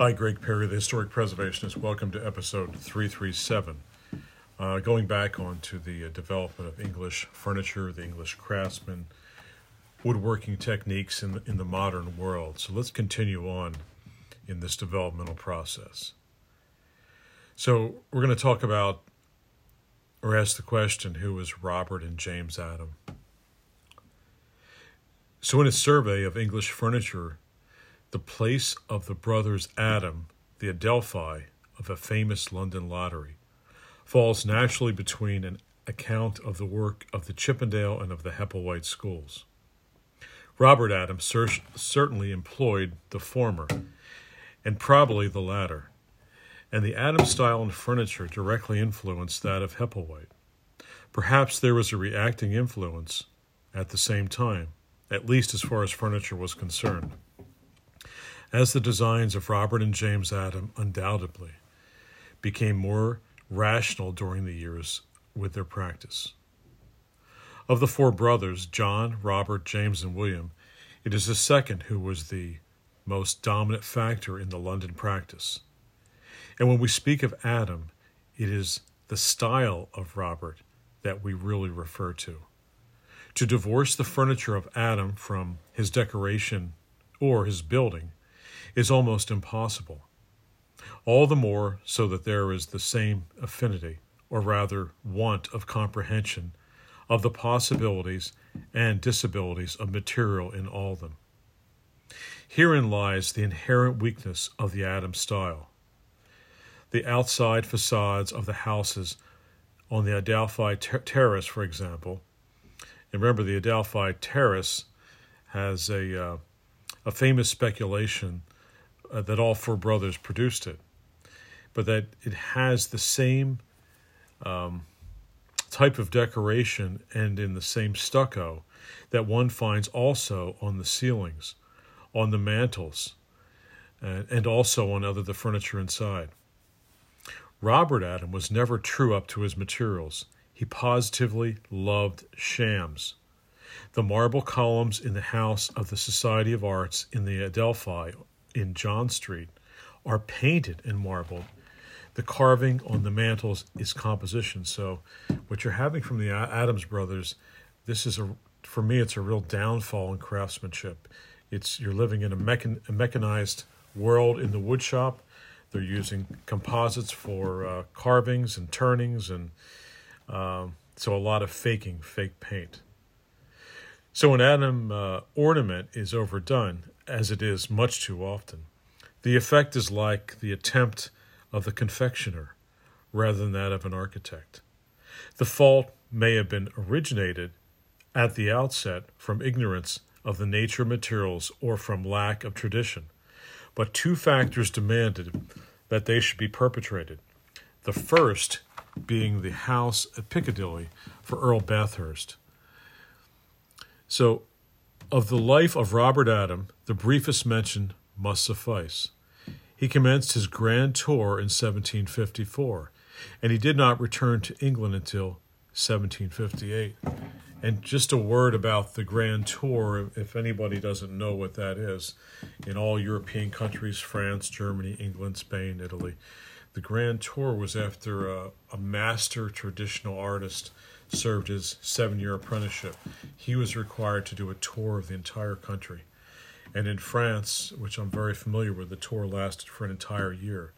Hi, Greg Perry, the historic preservationist. Welcome to episode 337. Uh, going back onto the uh, development of English furniture, the English craftsman, woodworking techniques in the, in the modern world. So let's continue on in this developmental process. So we're going to talk about or ask the question who was Robert and James Adam? So, in a survey of English furniture, the place of the brothers Adam, the Adelphi of a famous London lottery, falls naturally between an account of the work of the Chippendale and of the Hepplewhite schools. Robert Adam cer- certainly employed the former, and probably the latter, and the Adam style in furniture directly influenced that of Hepplewhite. Perhaps there was a reacting influence at the same time, at least as far as furniture was concerned. As the designs of Robert and James Adam undoubtedly became more rational during the years with their practice. Of the four brothers, John, Robert, James, and William, it is the second who was the most dominant factor in the London practice. And when we speak of Adam, it is the style of Robert that we really refer to. To divorce the furniture of Adam from his decoration or his building is almost impossible. All the more so that there is the same affinity, or rather want of comprehension, of the possibilities and disabilities of material in all them. Herein lies the inherent weakness of the Adam style. The outside facades of the houses on the Adelphi ter- Terrace, for example, and remember the Adelphi Terrace has a, uh, a famous speculation uh, that all four brothers produced it, but that it has the same um, type of decoration and in the same stucco that one finds also on the ceilings, on the mantels, and, and also on other the furniture inside. Robert Adam was never true up to his materials. He positively loved shams. The marble columns in the house of the Society of Arts in the Adelphi in John Street are painted in marble. The carving on the mantels is composition. So, what you're having from the Adams brothers, this is a for me, it's a real downfall in craftsmanship. It's you're living in a, mechan, a mechanized world in the woodshop. They're using composites for uh, carvings and turnings, and uh, so a lot of faking, fake paint. So an Adam uh, ornament is overdone, as it is much too often. The effect is like the attempt of the confectioner rather than that of an architect. The fault may have been originated at the outset from ignorance of the nature of materials or from lack of tradition, but two factors demanded that they should be perpetrated. The first being the house at Piccadilly for Earl Bathurst. So, of the life of Robert Adam, the briefest mention must suffice. He commenced his grand tour in 1754, and he did not return to England until 1758. And just a word about the Grand Tour, if anybody doesn't know what that is, in all European countries France, Germany, England, Spain, Italy the Grand Tour was after a, a master traditional artist served his seven year apprenticeship, he was required to do a tour of the entire country. And in France, which I'm very familiar with, the tour lasted for an entire year.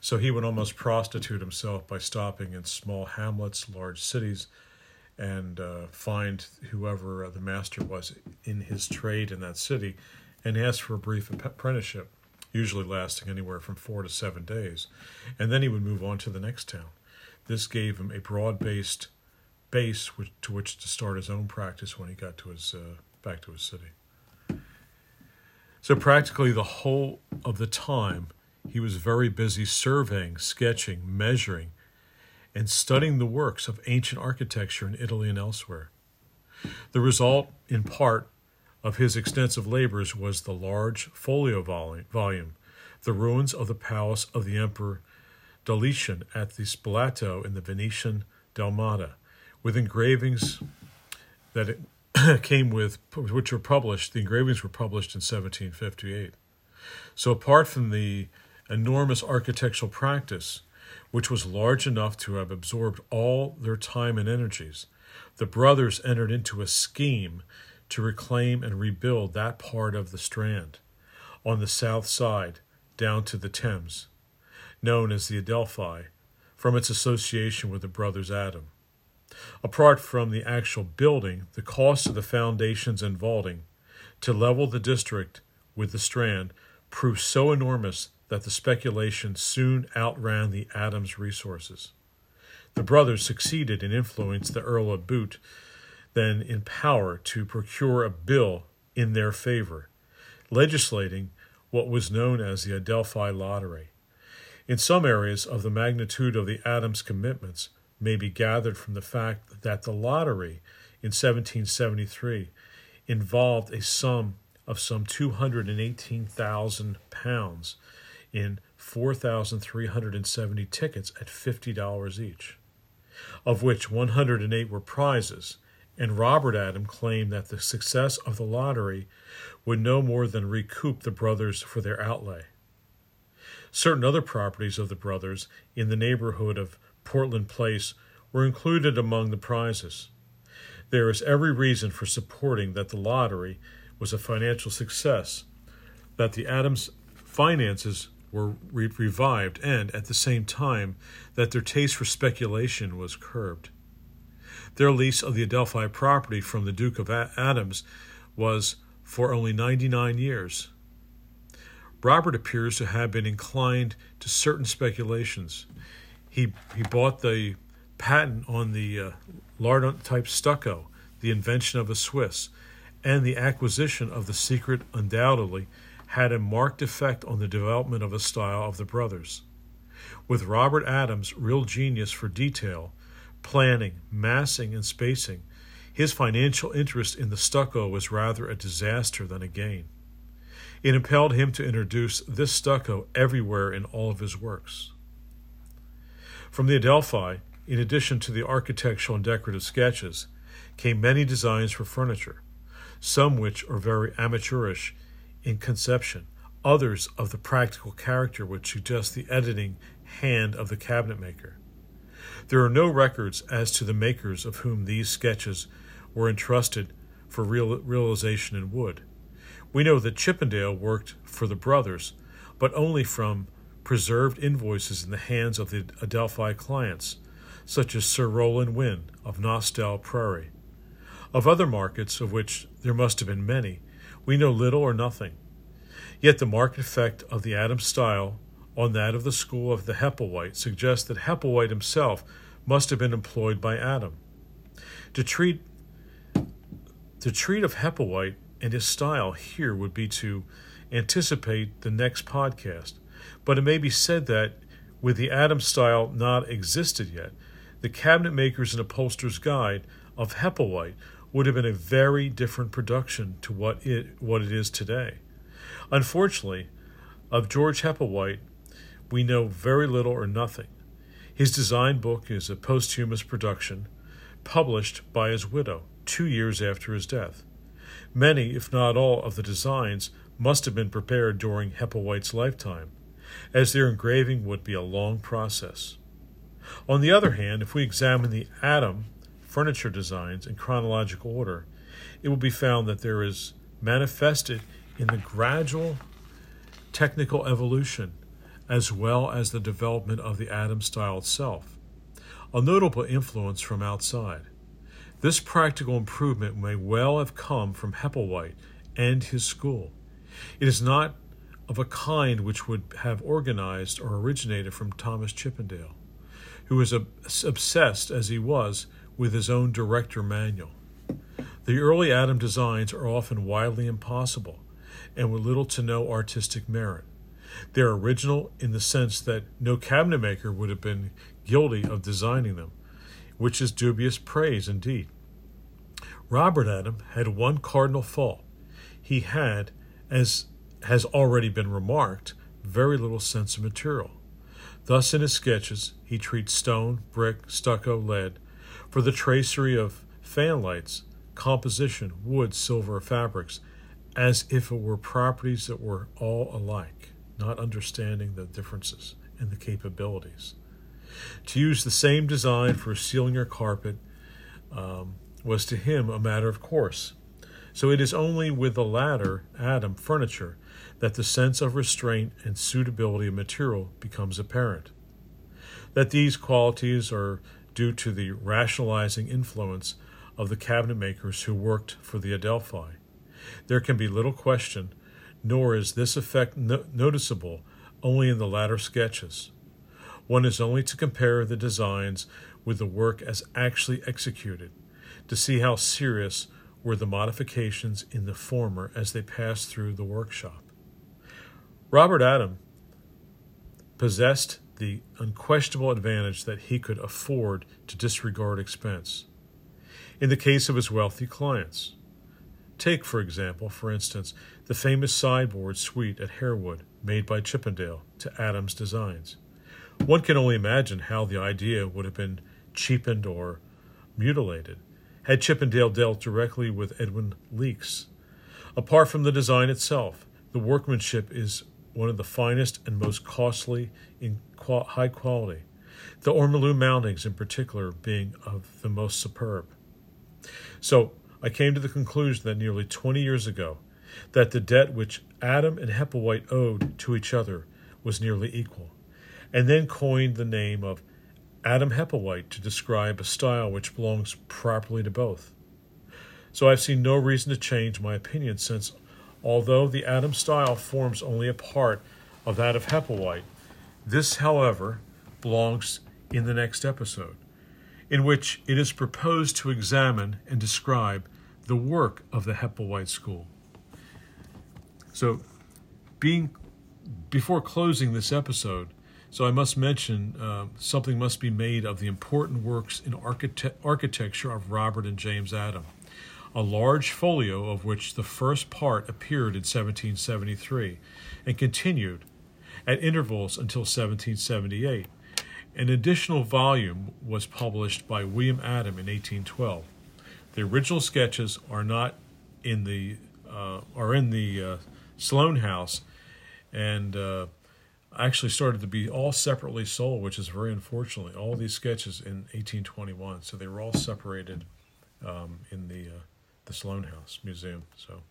So he would almost prostitute himself by stopping in small hamlets, large cities, and uh, find whoever uh, the master was in his trade in that city and ask for a brief apprenticeship, usually lasting anywhere from four to seven days. And then he would move on to the next town. This gave him a broad based base to which to start his own practice when he got to his uh, back to his city. So practically the whole of the time he was very busy surveying, sketching, measuring, and studying the works of ancient architecture in Italy and elsewhere. The result, in part, of his extensive labors was the large folio volume, The Ruins of the Palace of the Emperor Domitian at the Spalatro in the Venetian Dalmatia, with engravings that it came with, which were published. The engravings were published in 1758. So, apart from the enormous architectural practice, which was large enough to have absorbed all their time and energies, the brothers entered into a scheme to reclaim and rebuild that part of the Strand on the south side down to the Thames, known as the Adelphi, from its association with the brothers Adam. Apart from the actual building, the cost of the foundations and vaulting to level the district with the Strand proved so enormous that the speculation soon outran the Adams resources. The brothers succeeded in influencing the Earl of Bute, then in power, to procure a bill in their favor, legislating what was known as the Adelphi Lottery. In some areas of the magnitude of the Adams commitments may be gathered from the fact that the lottery in 1773 involved a sum of some 218,000 pounds in 4,370 tickets at $50 each, of which 108 were prizes, and Robert Adam claimed that the success of the lottery would no more than recoup the brothers for their outlay. Certain other properties of the brothers in the neighborhood of Portland Place were included among the prizes. There is every reason for supporting that the lottery was a financial success, that the Adams finances were re- revived, and at the same time that their taste for speculation was curbed. Their lease of the Adelphi property from the Duke of a- Adams was for only 99 years. Robert appears to have been inclined to certain speculations. He, he bought the patent on the uh, Liardet type stucco, the invention of a Swiss, and the acquisition of the secret undoubtedly had a marked effect on the development of a style of the brothers. With Robert Adams' real genius for detail, planning, massing, and spacing, his financial interest in the stucco was rather a disaster than a gain. It impelled him to introduce this stucco everywhere in all of his works. From the Adelphi, in addition to the architectural and decorative sketches, came many designs for furniture, some which are very amateurish in conception, others of the practical character which suggest the editing hand of the cabinet maker. There are no records as to the makers of whom these sketches were entrusted for real, realization in wood. We know that Chippendale worked for the brothers, but only from preserved invoices in the hands of the Adelphi clients, such as Sir Rowland Winn of Nostell Priory. Of other markets, of which there must have been many, we know little or nothing. Yet the marked effect of the Adams style on that of the school of the Hepplewhite suggests that Hepplewhite himself must have been employed by Adam. To treat to treat of Hepplewhite and his style here would be to anticipate the next podcast. But it may be said that, with the Adams style not existed yet, the Cabinet Makers and Upholsterers Guide of Hepplewhite would have been a very different production to what it what it is today. Unfortunately, of George Hepplewhite, we know very little or nothing. His design book is a posthumous production, published by his widow two years after his death. Many, if not all, of the designs must have been prepared during Hepplewhite's lifetime, as their engraving would be a long process. On the other hand, if we examine the Adam furniture designs in chronological order, it will be found that there is manifested in the gradual technical evolution as well as the development of the Adam style itself, a notable influence from outside. This practical improvement may well have come from Hepplewhite and his school. It is not of a kind which would have organized or originated from Thomas Chippendale, who was obsessed as he was with his own director manual. The early Adam designs are often wildly impossible and with little to no artistic merit. They are original in the sense that no cabinet maker would have been guilty of designing them, which is dubious praise indeed. Robert Adam had one cardinal fault. He had, as has already been remarked, very little sense of material. Thus, in his sketches, he treats stone, brick, stucco, lead for the tracery of fanlights, composition, wood, silver, fabrics, as if it were properties that were all alike. not understanding the differences and the capabilities. To use the same design for a ceiling or carpet um, was to him a matter of course. So it is only with the latter, Adam, furniture, that the sense of restraint and suitability of material becomes apparent. That these qualities are due to the rationalizing influence of the cabinet makers who worked for the Adelphi. There can be little question, nor is this effect no- noticeable only in the latter sketches. One is only to compare the designs with the work as actually executed, to see how serious were the modifications in the former as they passed through the workshop. Robert Adam possessed the unquestionable advantage that he could afford to disregard expense. In the case of his wealthy clients, take, for example, for instance, the famous sideboard suite at Harewood, made by Chippendale to Adams Designs. One can only imagine how the idea would have been cheapened or mutilated had Chippendale dealt directly with Edwin Leeks. Apart from the design itself, the workmanship is one of the finest and most costly in high quality, the ormolu mountings in particular being of the most superb. So I came to the conclusion that nearly 20 years ago, that the debt which Adam and Hepplewhite owed to each other was nearly equal, and then coined the name of Adam Hepplewhite to describe a style which belongs properly to both. So I've seen no reason to change my opinion since, although the Adam style forms only a part of that of Hepplewhite, this, however, belongs in the next episode, in which it is proposed to examine and describe the work of the Hepplewhite School. So, being before closing this episode, so I must mention uh, something must be made of the important works in architecture of Robert and James Adam, a large folio of which the first part appeared in 1773 and continued at intervals until 1778. An additional volume was published by William Adam in 1812. The original sketches are not in the uh, are in the uh, Soane House, and uh, actually started to be all separately sold, which is very unfortunately all these sketches in 1821. So they were all separated um, in the uh, the Soane House Museum. So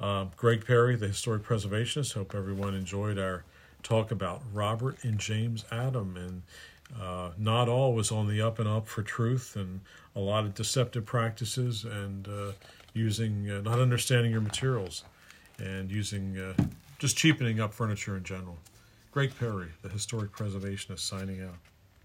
uh, Greg Perry, the historic preservationist. Hope everyone enjoyed our talk about Robert and James Adam and. Uh, not all was on the up and up for truth, and a lot of deceptive practices, and uh, using uh, not understanding your materials, and using uh, just cheapening up furniture in general. Greg Perry, the historic preservationist, signing out.